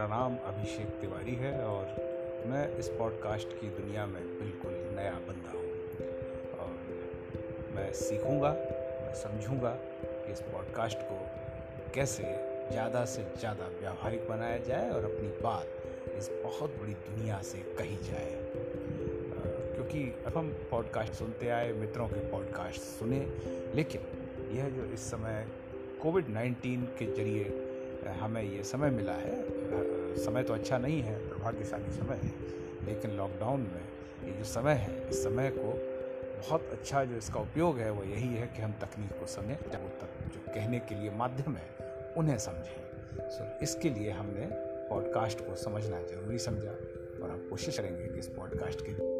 मेरा नाम अभिषेक तिवारी है और मैं इस पॉडकास्ट की दुनिया में बिल्कुल नया बंदा हूँ। और मैं सीखूँगा, मैं समझूँगा कि इस पॉडकास्ट को कैसे ज़्यादा से ज़्यादा व्यावहारिक बनाया जाए और अपनी बात इस बहुत बड़ी दुनिया से कही जाए। क्योंकि अब हम पॉडकास्ट सुनते आए, मित्रों के पॉडकास्ट सुने, लेकिन यह जो इस समय कोविड नाइन्टीन के ज़रिए हमें ये समय मिला है। समय तो अच्छा नहीं है, दुर्भाग्यशाली समय है, लेकिन लॉकडाउन में ये जो समय है, इस समय को बहुत अच्छा जो इसका उपयोग है, वो यही है कि हम तकनीक को समझें जब तक, जो कहने के लिए माध्यम है, उन्हें समझें। सो इसके लिए हमने पॉडकास्ट को समझना ज़रूरी समझा और हम कोशिश करेंगे कि इस पॉडकास्ट के